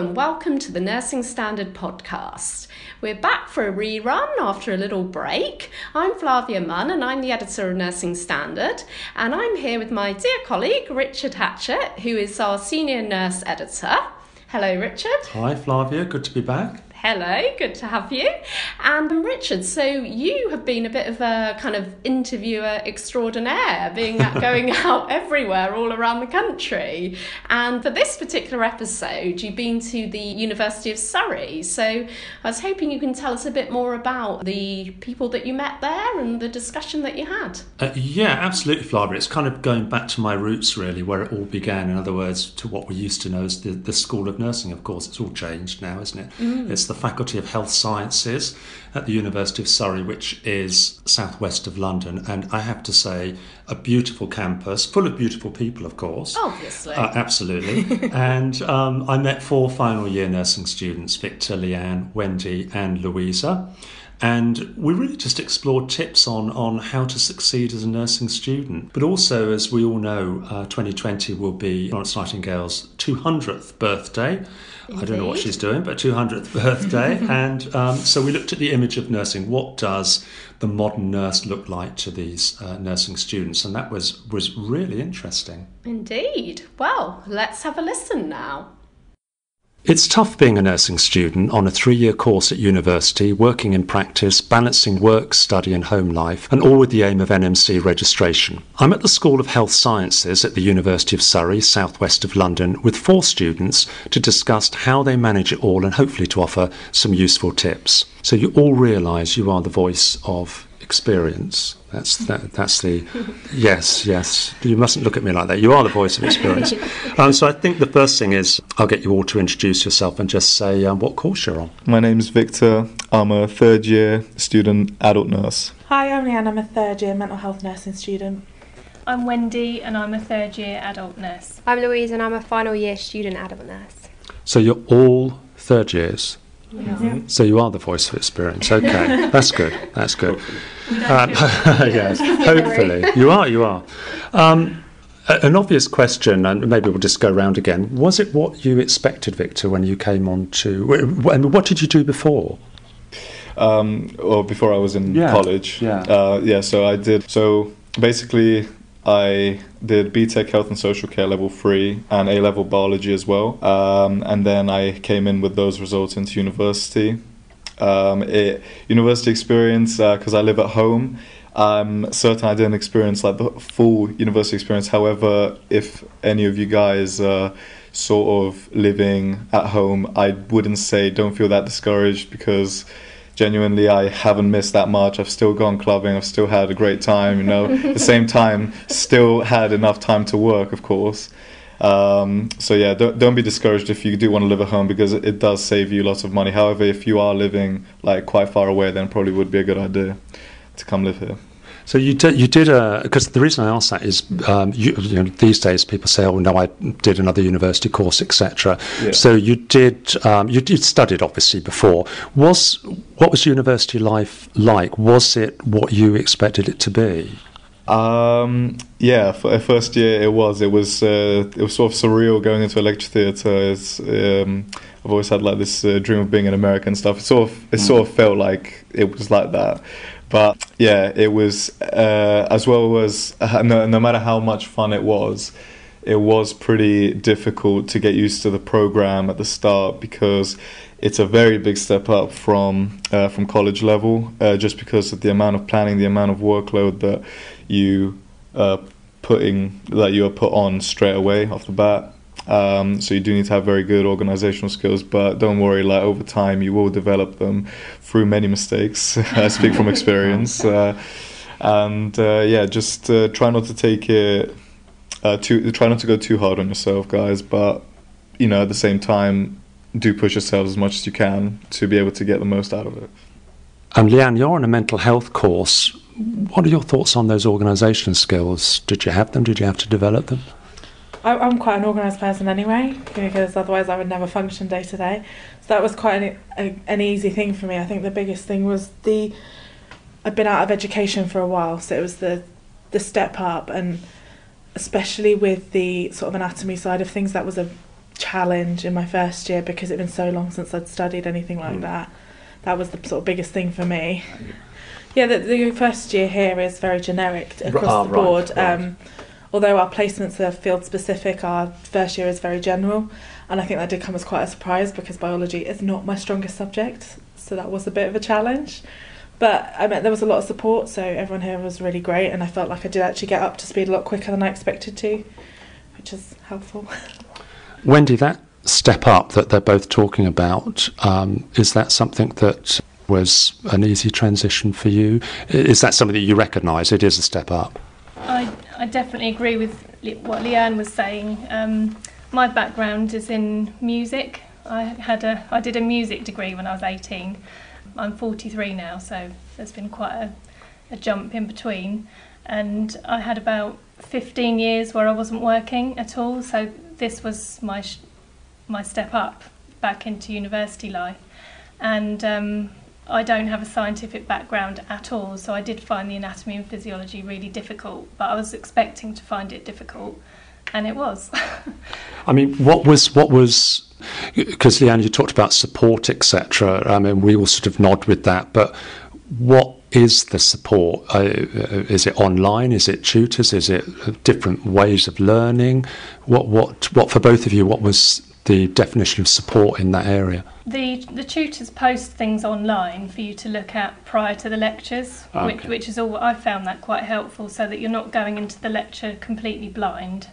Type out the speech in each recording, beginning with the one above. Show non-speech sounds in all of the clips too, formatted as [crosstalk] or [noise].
and welcome to the Nursing Standard podcast. We're back for a rerun after a little break. I'm Flavia Munn and I'm the editor of Nursing Standard, and I'm here with my dear colleague Richard Hatchett, who is our senior nurse editor. Hello, Richard. Hi, Flavia. Good to be back. Hello, good to have you. And Richard, so you have been a bit of a kind of interviewer extraordinaire, being [laughs] going out everywhere all around the country. And for this particular episode, you've been to the University of Surrey. So I was hoping you can tell us a bit more about the people that you met there and the discussion that you had. Uh, yeah, absolutely, Flavia. It's kind of going back to my roots, really, where it all began. In other words, to what we used to know as the, the School of Nursing. Of course, it's all changed now, isn't it? Mm. It's the Faculty of Health Sciences at the University of Surrey, which is southwest of London. And I have to say, a beautiful campus, full of beautiful people, of course. Obviously. Uh, absolutely. [laughs] and um, I met four final year nursing students Victor, Leanne, Wendy, and Louisa. And we really just explored tips on, on how to succeed as a nursing student. But also, as we all know, uh, 2020 will be Florence Nightingale's 200th birthday. Indeed. I don't know what she's doing, but 200th [laughs] birthday. [laughs] and um, so we looked at the image of nursing. What does the modern nurse look like to these uh, nursing students? And that was, was really interesting. Indeed. Well, let's have a listen now. It's tough being a nursing student on a three year course at university, working in practice, balancing work, study, and home life, and all with the aim of NMC registration. I'm at the School of Health Sciences at the University of Surrey, southwest of London, with four students to discuss how they manage it all and hopefully to offer some useful tips. So you all realise you are the voice of experience. That's that, that's the yes, yes. You mustn't look at me like that. You are the voice of experience. [laughs] um, so I think the first thing is I'll get you all to introduce yourself and just say um, what course you're on. My name's Victor. I'm a third year student adult nurse. Hi, I'm Leanne. I'm a third year mental health nursing student. I'm Wendy, and I'm a third year adult nurse. I'm Louise, and I'm a final year student adult nurse. So you're all third years. Yeah. So you are the voice of experience. [laughs] Okay, that's good. That's good. Um, [laughs] yes, hopefully you are. You are. Um, an obvious question, and maybe we'll just go around again. Was it what you expected, Victor, when you came on to? I mean, what did you do before? Um, well, before I was in Yeah, college. yeah. Uh, yeah. So I did. So basically, I did BTEC Health and Social Care Level Three and A Level Biology as well. Um, and then I came in with those results into university. Um, it, university experience because I live at home. I'm certain I didn't experience like the full university experience. However, if any of you guys are sort of living at home, I wouldn't say don't feel that discouraged because genuinely I haven't missed that much. I've still gone clubbing. I've still had a great time. You know, [laughs] at the same time, still had enough time to work, of course. Um, so yeah, don't don't be discouraged if you do want to live at home because it, it does save you lots of money. However, if you are living like quite far away, then probably would be a good idea to come live here. So you did, you did a because the reason I ask that is um, you, you know these days people say oh no I did another university course etc. Yeah. So you did um, you did studied obviously before. Was what was university life like? Was it what you expected it to be? Um, yeah, for first year it was. It was uh, it was sort of surreal going into a lecture theatre. It's, um, I've always had like this uh, dream of being an American stuff. It sort of it sort of felt like it was like that. But yeah, it was uh, as well as uh, no, no matter how much fun it was, it was pretty difficult to get used to the program at the start because it's a very big step up from uh, from college level, uh, just because of the amount of planning, the amount of workload that you uh, putting that you are put on straight away off the bat. Um, so you do need to have very good organizational skills, but don't worry. Like over time, you will develop them through many mistakes. [laughs] I speak from experience, [laughs] uh, and uh, yeah, just uh, try not to take it uh, too. Try not to go too hard on yourself, guys. But you know, at the same time, do push yourselves as much as you can to be able to get the most out of it. And Leanne, you're on a mental health course. What are your thoughts on those organisation skills? Did you have them? Did you have to develop them? I, I'm quite an organised person anyway, because otherwise I would never function day to day. So that was quite an, a, an easy thing for me. I think the biggest thing was the I've been out of education for a while, so it was the the step up, and especially with the sort of anatomy side of things, that was a challenge in my first year because it'd been so long since I'd studied anything like Mm. that. That was the sort of biggest thing for me. Yeah, the, the first year here is very generic across ah, the right, board. right. Um, although our placements are field specific, our first year is very general, and I think that did come as quite a surprise because biology is not my strongest subject, so that was a bit of a challenge. But I mean, there was a lot of support, so everyone here was really great, and I felt like I did actually get up to speed a lot quicker than I expected to, which is helpful. [laughs] Wendy, that step up that they're both talking about, um, is that something that was an easy transition for you? Is that something that you recognise? It is a step up. I, I definitely agree with what Leanne was saying. Um, my background is in music. I had a I did a music degree when I was 18. I'm 43 now, so there's been quite a, a jump in between. And I had about 15 years where I wasn't working at all, so this was my my step up back into university life. And um, I don't have a scientific background at all, so I did find the anatomy and physiology really difficult, but I was expecting to find it difficult, and it was. [laughs] I mean, what was what was because Leanne, you talked about support, etc. I mean, we all sort of nod with that, but what is the support? Uh, uh, is it online? Is it tutors? Is it different ways of learning? What what what for both of you? What was the definition of support in that area? the the tutors post things online for you to look at prior to the lectures, ah, which, Okay. which is all I found that quite helpful, so that you're not going into the lecture completely blind.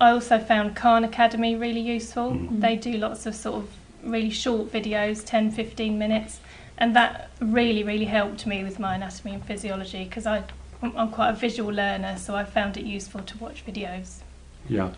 I also found Khan Academy really useful. Mm-hmm. They do lots of sort of really short videos, 10, 15 minutes, and that really, really helped me with my anatomy and physiology because I'm quite a visual learner, so I found it useful to watch videos. Yeah.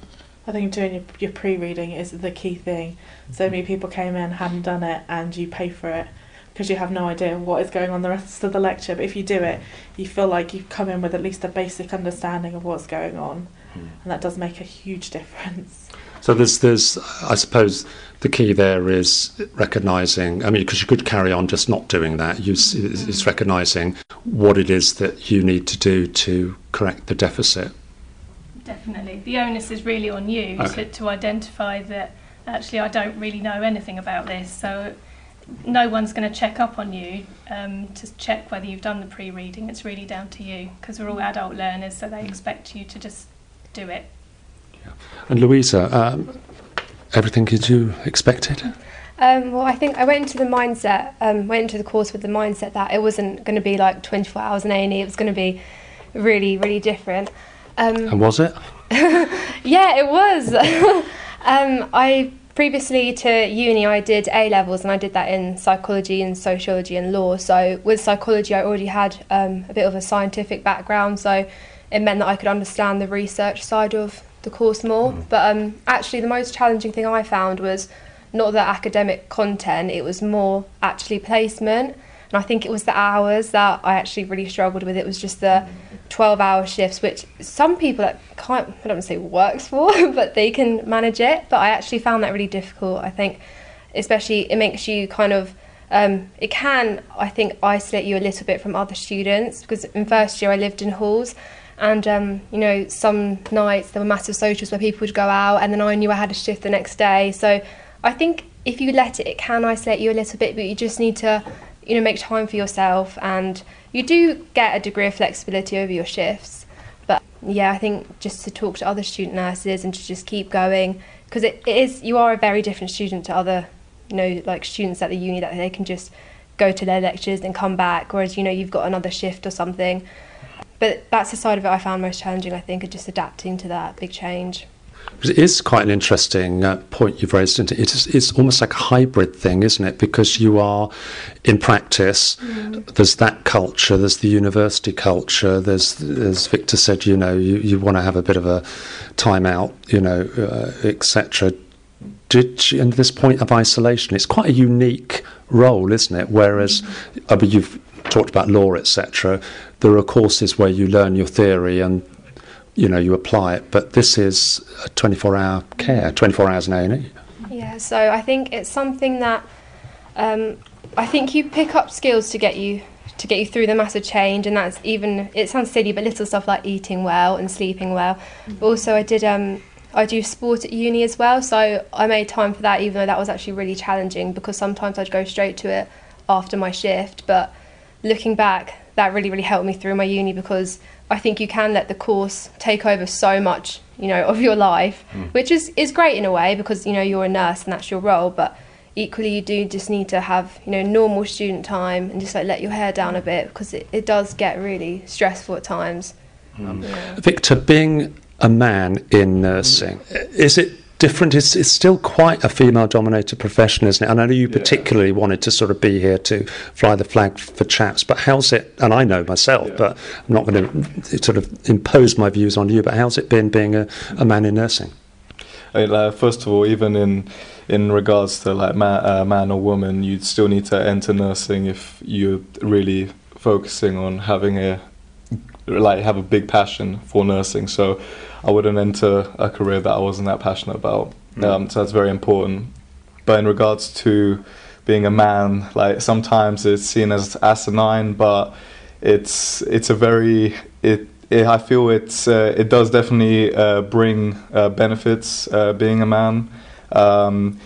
I think doing your, your pre-reading is the key thing. So mm-hmm. many people came in, hadn't done it, and you pay for it because you have no idea what is going on the rest of the lecture. But if you do it, you feel like you've come in with at least a basic understanding of what's going on, mm-hmm. and that does make a huge difference. So there's, there's, I suppose, the key there is recognizing. I mean, because you could carry on just not doing that. You, it's mm-hmm. recognizing what it is that you need to do to correct the deficit. Definitely. The onus is really on you Okay. to, to identify that actually I don't really know anything about this. So no one's going to check up on you um, to check whether you've done the pre reading. It's really down to you because we're all adult learners, so they expect you to just do it. And Louisa, um, everything as you expected? Um, well, I think I went into the mindset, um, went into the course with the mindset that it wasn't going to be like 24 hours in A&E. It was going to be really, really different. Um, And was it? [laughs] yeah, it was. [laughs] um, I previously to uni, I did A levels, and I did that in psychology and sociology and law. So with psychology, I already had um, a bit of a scientific background, so it meant that I could understand the research side of the course more. But um, actually, the most challenging thing I found was not the academic content; it was more actually placement. And I think it was the hours that I actually really struggled with. It was just the 12 hour shifts, which some people that can't, I don't want to say works for, [laughs] but they can manage it. But I actually found that really difficult. I think, especially, it makes you kind of, um, it can, I think, isolate you a little bit from other students because in first year I lived in halls. And um, you know, some nights there were massive socials where people would go out, and then I knew I had a shift the next day. So I think if you let it, it can isolate you a little bit, but you just need to, you know, make time for yourself, and you do get a degree of flexibility over your shifts. But yeah, I think just to talk to other student nurses and to just keep going, because it, it is you are a very different student to other, you know, like students at the uni that they can just go to their lectures and come back, whereas you know you've got another shift or something. But that's the side of it I found most challenging. I think, of just adapting to that big change. It is quite an interesting uh, point you've raised. Into it is, it's almost like a hybrid thing, isn't it? Because you are in practice. There's that culture. There's the university culture. There's, as Victor said, you know, you, you want to have a bit of a time out, you know, uh, etc. Did you, and this point of isolation, it's quite a unique role, isn't it? Whereas, I mean, you've talked about law, etc. There are courses where you learn your theory and you know you apply it but this is a 24 hour care 24 hours in A&E Yeah, so I think it's something that um, I think you pick up skills to get you to get you through the massive change, and that's even it sounds silly, but little stuff like eating well and sleeping well. But also, I did um, I do sport at uni as well, so I made time for that, even though that was actually really challenging because sometimes I'd go straight to it after my shift. But looking back, that really, really helped me through my uni because I think you can let the course take over so much, you know, of your life, mm. which is, is great in a way because, you know, you're a nurse and that's your role. But equally, you do just need to have, you know, normal student time and just like let your hair down a bit because it, it does get really stressful at times. Mm. Yeah. Victor, being a man in nursing. Is it different? It's, it's still quite a female dominated profession, isn't it? And I know you particularly yeah. wanted to sort of be here to fly the flag for chaps, but how's it? And I know myself, yeah. but I'm not going to sort of impose my views on you, but how's it been being a, a man in nursing? I mean, uh, first of all, even in in regards to like man, uh, man or woman, you'd still need to enter nursing if you're really focusing on having a like have a big passion for nursing. So I wouldn't enter a career that I wasn't that passionate about. Mm. Um, so that's very important. But in regards to being a man, like sometimes it's seen as asinine, but it's it's a very it. it I feel it's uh, it does definitely uh, bring uh, benefits uh, being a man. Um,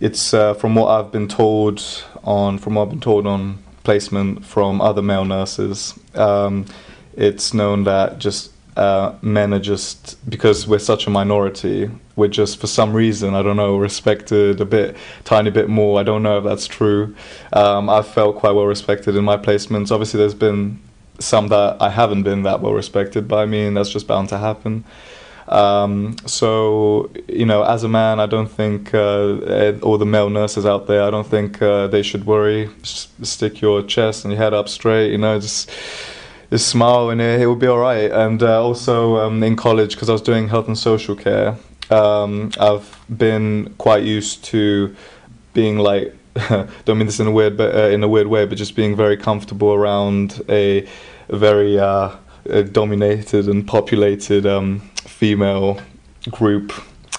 it's uh, from what I've been told on from what I've been told on placement from other male nurses. Um, it's known that just uh, men are just because we're such a minority we're just for some reason i don't know respected a bit tiny bit more. I don't know if that's true. Um, i've felt quite well respected in my placements. Obviously there's been some that i haven't been that well respected by me and that's just bound to happen. Um, so you know as a man i don't think uh, all the male nurses out there i don't think uh, they should worry. Just stick your chest and your head up straight you know just just smile and it, it will be all right. And uh, also um, in college, because I was doing health and social care, um, I've been quite used to being like, [laughs] don't mean this in a weird, but uh, in a weird way, but just being very comfortable around a, very uh, dominated and populated um, female group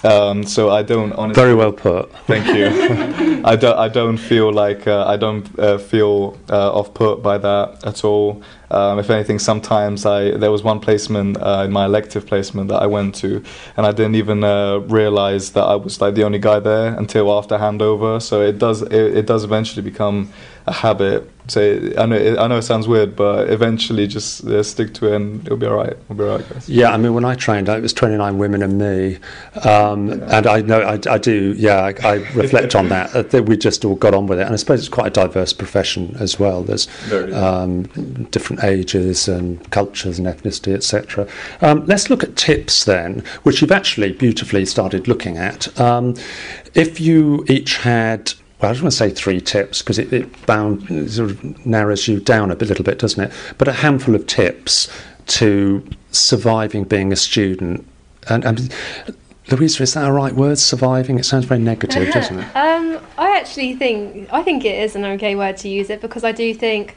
um, so I don't honestly. Very well put. Thank you. [laughs] I don't. I don't feel like uh, I don't uh, feel uh, off put by that at all. Um, if anything, sometimes I there was one placement uh, in my elective placement that I went to, and I didn't even uh, realize that I was like the only guy there until after handover. So it does. It, it does eventually become a habit. So I know it, I know it sounds weird, but eventually just uh, stick to it and it'll be all right. It'll be all right, guys. Yeah, I mean, when I trained, it was 29 women and me, um, and I know I, I do. Yeah, I, I [laughs] reflect on that. that we just all got on with it, and I suppose it's quite a diverse profession as well. There's um, different ages and cultures and ethnicity, etc. Um, let's look at tips then, which you've actually beautifully started looking at. Um, if you each had well, I just want to say three tips because it, it bound sort of narrows you down a little bit, doesn't it? But a handful of tips to surviving being a student. And, and Louisa, is that a right word? Surviving? It sounds very negative, doesn't it? [laughs] um, I actually think I think it is an okay word to use it because I do think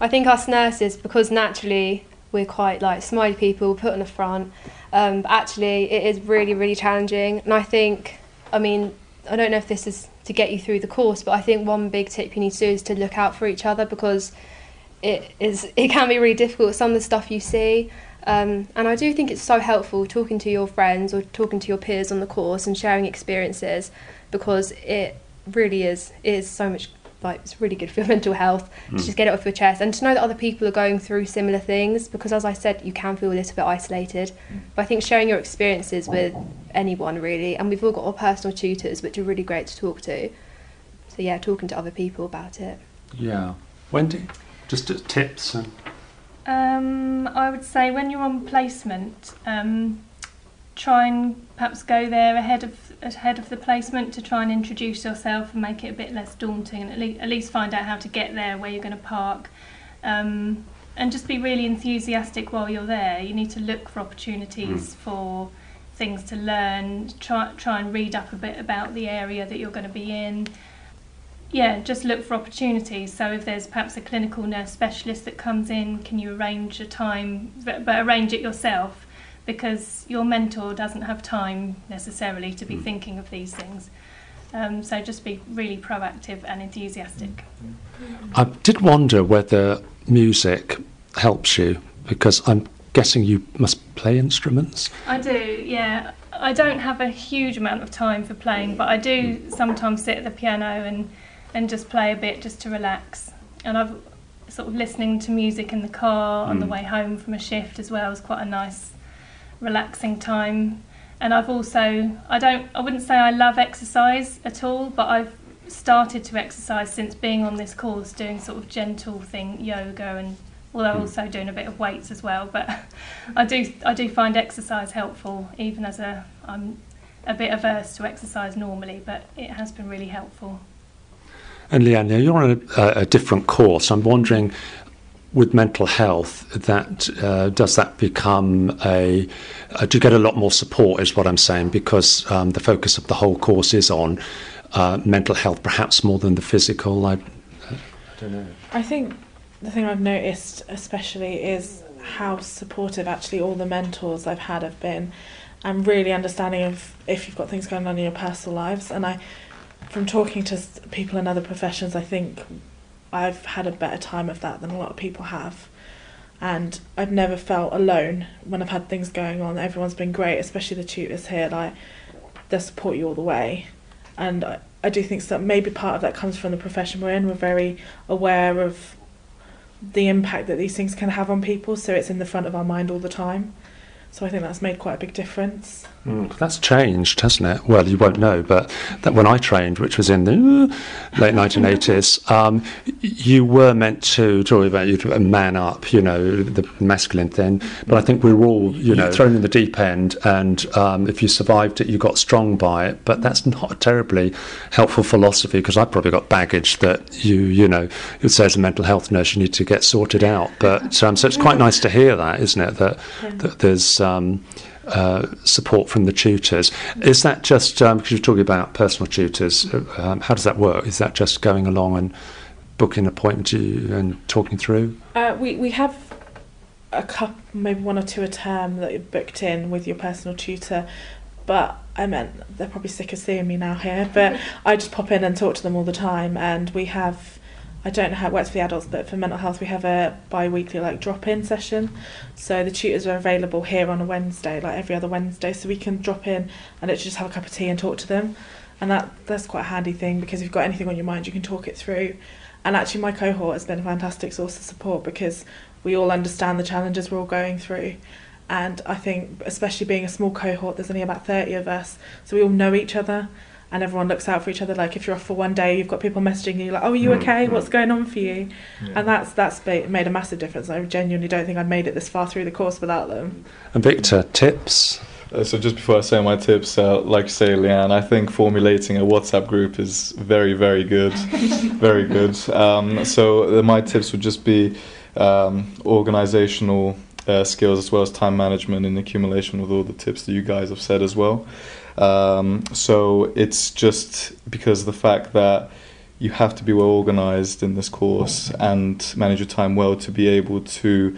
I think us nurses because naturally we're quite like smiley people, put on the front. Um, but actually, it is really really challenging, and I think I mean I don't know if this is to get you through the course. But I think one big tip you need to do is to look out for each other because it is [laughs] it can be really difficult. Some of the stuff you see. Um, and I do think it's so helpful talking to your friends or talking to your peers on the course and sharing experiences because it really is is so much like it's really good for your [laughs] mental health mm. to just get it off your chest and to know that other people are going through similar things because as I said you can feel a little bit isolated. But I think sharing your experiences with anyone really and we've all got our personal tutors which are really great to talk to. So yeah talking to other people about it. Yeah. Wendy just tips and um, I would say when you're on placement um, try and perhaps go there ahead of ahead of the placement to try and introduce yourself and make it a bit less daunting and at, le- at least find out how to get there, where you're going to park. Um, and just be really enthusiastic while you're there. You need to look for opportunities mm. for things to learn, try, try and read up a bit about the area that you're going to be in. Yeah, just look for opportunities. So if there's perhaps a clinical nurse specialist that comes in, can you arrange a time, but, but arrange it yourself because your mentor doesn't have time necessarily to be mm. thinking of these things. Um, so just be really proactive and enthusiastic. I did wonder whether music helps you because I'm guessing you must play instruments. I do, yeah. I don't have a huge amount of time for playing, but I do sometimes sit at the piano and, and just play a bit just to relax. And I've sort of listening to music in the car on the Mm. way home from a shift as well is quite a nice, relaxing time. And I've also, I don't, I wouldn't say I love exercise at all, but I've started to exercise since being on this course, doing sort of gentle thing, yoga, and although Mm. also doing a bit of weights as well. But [laughs] I do, I do find exercise helpful, even as a, I'm a bit averse to exercise normally, but it has been really helpful. And Leanne, you're on a, a different course. I'm wondering, with mental health, that uh, does that become a? Uh, do you get a lot more support? Is what I'm saying because um, the focus of the whole course is on uh, mental health, perhaps more than the physical. I, I don't know. I think the thing I've noticed especially is how supportive actually all the mentors I've had have been and really understanding of if you've got things going on in your personal lives and I from talking to people in other professions I think I've had a better time of that than a lot of people have. And I've never felt alone when I've had things going on. Everyone's been great especially the tutors here like they support you all the way. And I, I do think that maybe part of that comes from the profession we're in. We're very aware of the impact that these things can have on people, so it's in the front of our mind all the time. So I think that's made quite a big difference. Mm, that's changed, hasn't it? Well, you won't know, but that when I trained, which was in the uh, late 1980s, [laughs] um, you were meant to talk about you to man up, you know, the masculine thing. But I think we were all, you know, thrown in the deep end, and um, if you survived it, you got strong by it. But that's not a terribly helpful philosophy because I've probably got baggage that you, you know, it says a mental health nurse you need to get sorted out. But um, so it's quite nice to hear that, isn't it? That, that there's um, uh, support from the tutors. Is that just um, because you're talking about personal tutors? uh, Um, how does that work? Is that just going along and booking an appointment to you and talking through? Uh, we we have a couple, maybe one or two a term that you're booked in with your personal tutor, but I meant they're probably sick of seeing me now here. But [laughs] I just pop in and talk to them all the time, and we have. I don't know how it works for the adults, but for mental health, we have a bi-weekly like drop-in session. So the tutors are available here on a Wednesday, like every other Wednesday, so we can drop in and literally just have a cup of tea and talk to them. And that that's quite a handy thing because if you've got anything on your mind, you can talk it through. And actually, my cohort has been a fantastic source of support because we all understand the challenges we're all going through. And I think, especially being a small cohort, there's only about 30 of us, so we all know each other and everyone looks out for each other. Like if you're off for one day, you've got people messaging you like, "Oh, are you Mm, okay? mm. What's going on for you?" Yeah. And that's that's made a massive difference. I genuinely don't think I'd made it this far through the course without them. And Victor, tips? Uh, so just before I say my tips, uh, like you say, Leanne, I think formulating a WhatsApp group is very, very good, [laughs] very good. Um, so uh, my tips would just be um, organizational uh, skills as well as time management and accumulation with all the tips that you guys have said as well. Um, so it's just because the fact that you have to be well organized in this course and manage your time well to be able to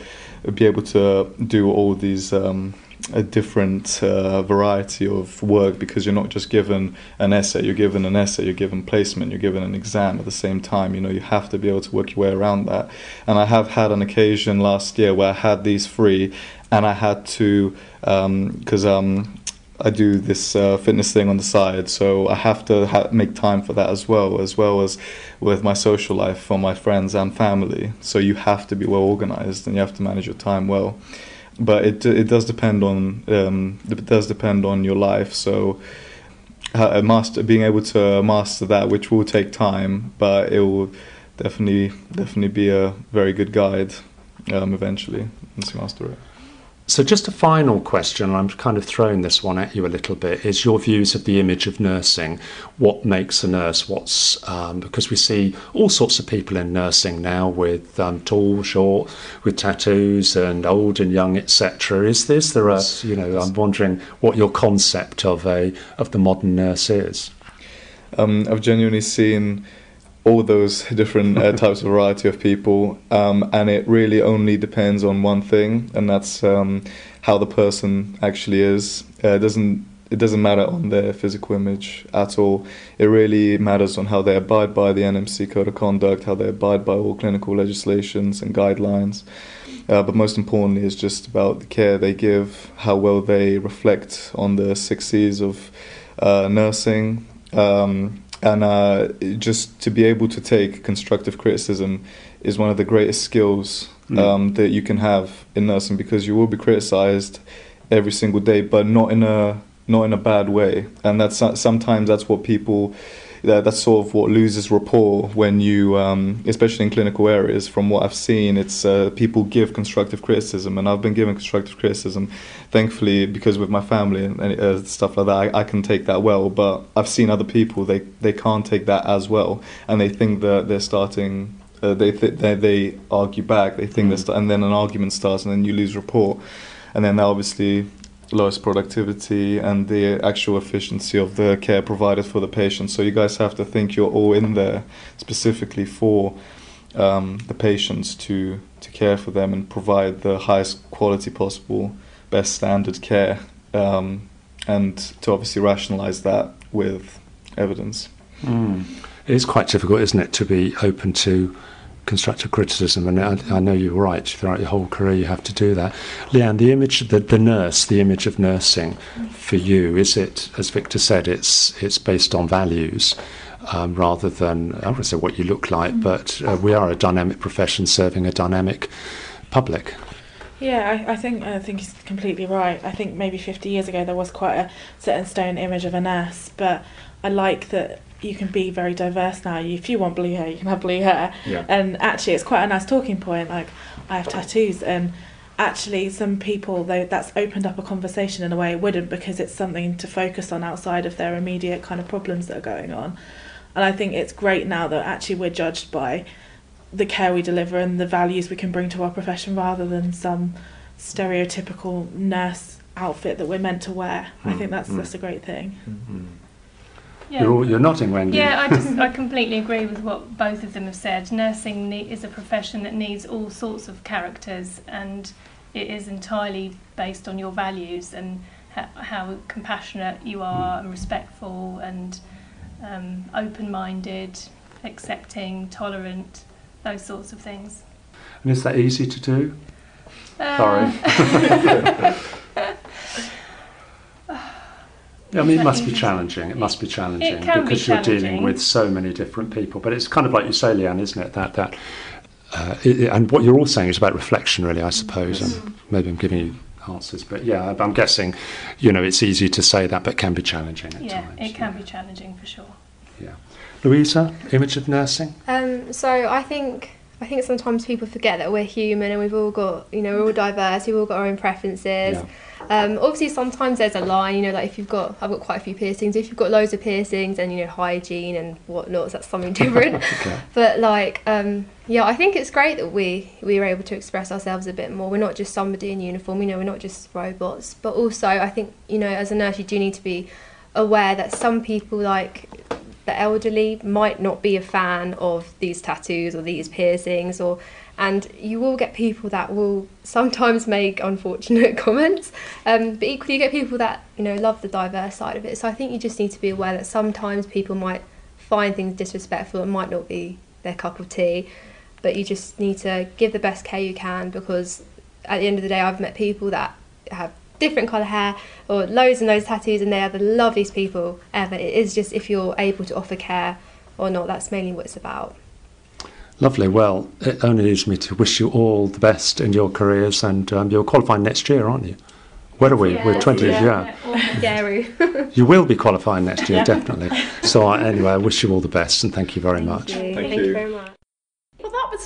be able to do all these um, a different uh, variety of work because you're not just given an essay you're given an essay you're given placement you're given an exam at the same time you know you have to be able to work your way around that and I have had an occasion last year where I had these free and I had to because um, I do this uh, fitness thing on the side, so I have to ha- make time for that as well, as well as with my social life for my friends and family. So you have to be well organized and you have to manage your time well. But it it does depend on um, it does depend on your life. So master being able to master that, which will take time, but it will definitely definitely be a very good guide um, eventually once you master it. So, just a final question, and I'm kind of throwing this one at you a little bit, is your views of the image of nursing. What makes a nurse? What's um, because we see all sorts of people in nursing now with um, tall, short, with tattoos, and old and young, etc. Is this there? A, you know, I'm wondering what your concept of a of the modern nurse is. Um, I've genuinely seen all those different uh, [laughs] types of variety of people, um, and it really only depends on one thing, and that's um, how the person actually is. Uh, it doesn't it doesn't matter on their physical image at all. It really matters on how they abide by the NMC code of conduct, how they abide by all clinical legislations and guidelines. uh, but most importantly, is just about the care they give, how well they reflect on the six C's of uh, nursing, um, and uh, just to be able to take constructive criticism is one of the greatest skills Mm. um, that you can have in nursing because you will be criticized every single day, but not in a not in a bad way. And that's sometimes that's what people that, that's sort of what loses rapport when you, um, especially in clinical areas. From what I've seen, it's uh, people give constructive criticism, and I've been given constructive criticism, thankfully, because with my family and, and uh, stuff like that, I, I, can take that well. But I've seen other people they they can't take that as well, and they think that they're starting uh, they, th- they they argue back. They think mm. st- and then an argument starts, and then you lose rapport, and then that obviously lowers productivity and the actual efficiency of the care provided for the patient. So you guys have to think you're all in there specifically for um, the patients to to care for them and provide the highest quality possible, best standard care, um, and to obviously rationalize that with evidence. Mm. It is quite difficult, isn't it, to be open to constructive criticism, and I, I, know you're right. Throughout your whole career, you have to do that. Leanne, the image, the, the nurse, the image of nursing for you, is it, as Victor said, it's it's based on values um, rather than I would say what you look like, mm. but uh, we are a dynamic profession serving a dynamic public. Yeah, I, I think I think he's completely right. I think maybe 50 years ago there was quite a set in stone image of a nurse, but I like that you can be very diverse now. If you want blue hair, you can have blue hair. Yeah. And actually, it's quite a nice talking point. Like, I have tattoos, and actually, some people though that's opened up a conversation in a way it wouldn't because it's something to focus on outside of their immediate kind of problems that are going on. And I think it's great now that actually we're judged by the care we deliver and the values we can bring to our profession rather than some stereotypical nurse outfit that we're meant to wear. Mm. I think that's mm. that's a great thing. Mm-hmm. Yeah. You're, all, you're nodding, Wendy. Yeah, I just [laughs] I completely agree with what both of them have said. Nursing is a profession that needs all sorts of characters, and it is entirely based on your values and ha- how compassionate you are, and respectful, and um, open-minded, accepting, tolerant, those sorts of things. And is that easy to do? Uh, Sorry. [laughs] [laughs] I mean, it must be challenging. It must be challenging because be you're dealing with so many different people. But it's kind of like you say, Leanne, isn't it? That that, uh, it, and what you're all saying is about reflection, really, I suppose. And maybe I'm giving you answers, but yeah, I'm guessing, you know, it's easy to say that, but can be challenging at yeah, times. it can be challenging for sure. Yeah, Louisa, image of nursing. Um, so I think I think sometimes people forget that we're human and we've all got, you know, we're all diverse, we've all got our own preferences. Yeah. Um, obviously, sometimes there's a line, you know, like if you've got, I've got quite a few piercings, if you've got loads of piercings and, you know, hygiene and whatnot, that's something [laughs] different. [laughs] okay. But, like, um, yeah, I think it's great that we, we are able to express ourselves a bit more. We're not just somebody in uniform, you know, we're not just robots. But also, I think, you know, as a nurse, you do need to be aware that some people, like, the elderly might not be a fan of these tattoos or these piercings or and you will get people that will sometimes make unfortunate [laughs] comments um, but equally you get people that you know love the diverse side of it so i think you just need to be aware that sometimes people might find things disrespectful and might not be their cup of tea but you just need to give the best care you can because at the end of the day i've met people that have different colour hair or loads and loads of tattoos and they are the loveliest people ever. It is just if you're able to offer care or not, that's mainly what it's about. Lovely. Well, it only leaves me to wish you all the best in your careers and um, you're qualifying next year, aren't you? Where are we? Yeah, We're 20th, yeah. yeah. [laughs] you will be qualifying next year, definitely. So, uh, anyway, I wish you all the best and thank you very thank much. You. Thank, thank you. you very much.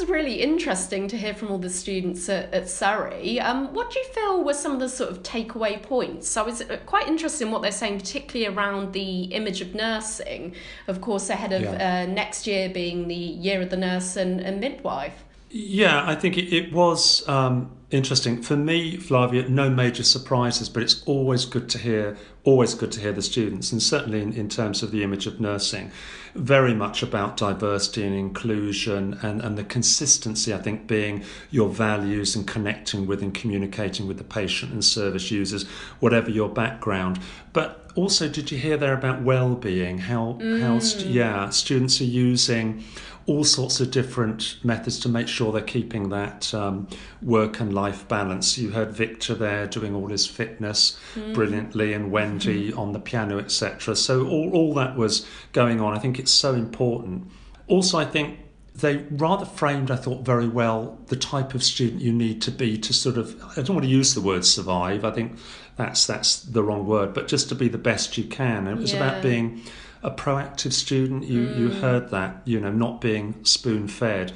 Was really interesting to hear from all the students at, at Surrey. Um, what do you feel were some of the sort of takeaway points? I was uh, quite interested in what they're saying, particularly around the image of nursing, of course, ahead of yeah. uh, next year being the year of the nurse and, and midwife. Yeah, I think it, it was um, interesting. For me, Flavia, no major surprises, but it's always good to hear always good to hear the students, and certainly in, in terms of the image of nursing, very much about diversity and inclusion and, and the consistency, I think, being your values and connecting with and communicating with the patient and service users, whatever your background. But also, did you hear there about well-being? How how st- mm. yeah, students are using all sorts of different methods to make sure they're keeping that um, work and life balance. You heard Victor there doing all his fitness brilliantly, and Wendy on the piano, etc. So all all that was going on. I think it's so important. Also, I think they rather framed, I thought, very well the type of student you need to be to sort of. I don't want to use the word survive. I think that's that's the wrong word, but just to be the best you can. And it was Yeah. about being a proactive student. You you heard that, you know, not being spoon fed.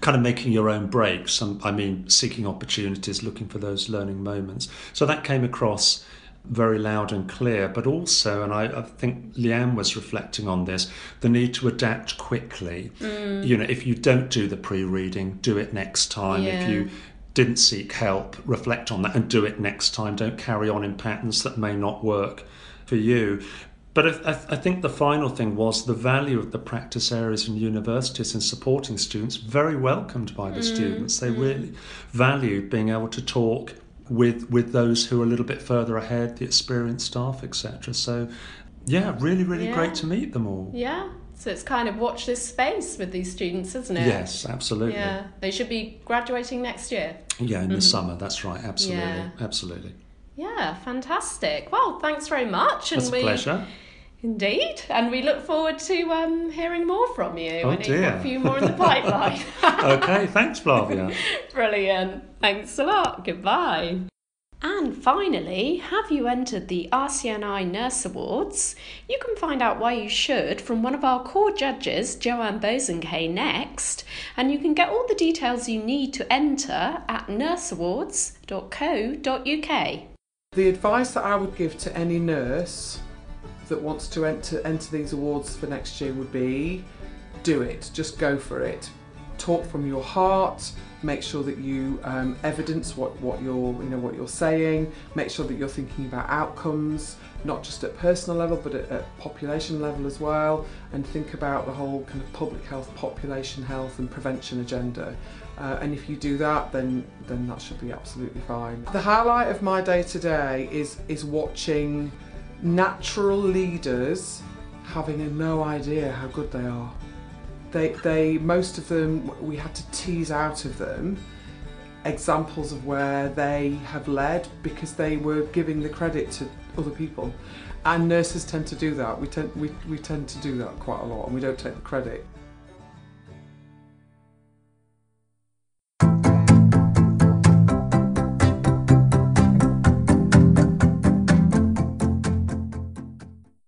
Kind of making your own breaks. Um, I mean, seeking opportunities, looking for those learning moments. So that came across very loud and clear, but also, and I, I think Leanne was reflecting on this, the need to adapt quickly. You know, if you don't do the pre reading, do it next time. Yeah. If you didn't seek help, reflect on that and do it next time. Don't carry on in patterns that may not work for you. But I, I- I think the final thing was the value of the practice areas in universities in supporting students, very welcomed by the mm, students. They mm. really valued being able to talk with with those who are a little bit further ahead, the experienced staff, etc. So, yeah, really, really Yeah. great to meet them all. Yeah. So it's kind of watch this space with these students, isn't it? Yes, absolutely. Yeah. They should be graduating next year. Yeah, in the mm-hmm. summer, that's right. Absolutely, Yeah. absolutely. Yeah, fantastic. Well, thanks very much. And That's a we pleasure. Indeed, and we look forward to um, hearing more from you. Oh, and dear. a few more in the pipeline. [laughs] [laughs] okay, thanks, Flavia. Brilliant. Thanks a lot. Goodbye. And finally, have you entered the RCNI Nurse Awards? You can find out why you should from one of our core judges, Joanne Bosanquet, next, and you can get all the details you need to enter at nurseawards.co.uk. The advice that I would give to any nurse that wants to enter enter these awards for next year would be do it. Just go for it. Talk from your heart. Make sure that you um, evidence what, what you're you know what you're saying. Make sure that you're thinking about outcomes, not just at personal level but at, at population level as well. And think about the whole kind of public health, population health, and prevention agenda. Uh, and if you do that, then then that should be absolutely fine. The highlight of my day today is is watching natural leaders having no idea how good they are. They they most of them we had to tease out of them examples of where they have led because they were giving the credit to other people. And nurses tend to do that. We tend we, we tend to do that quite a lot and we don't take the credit.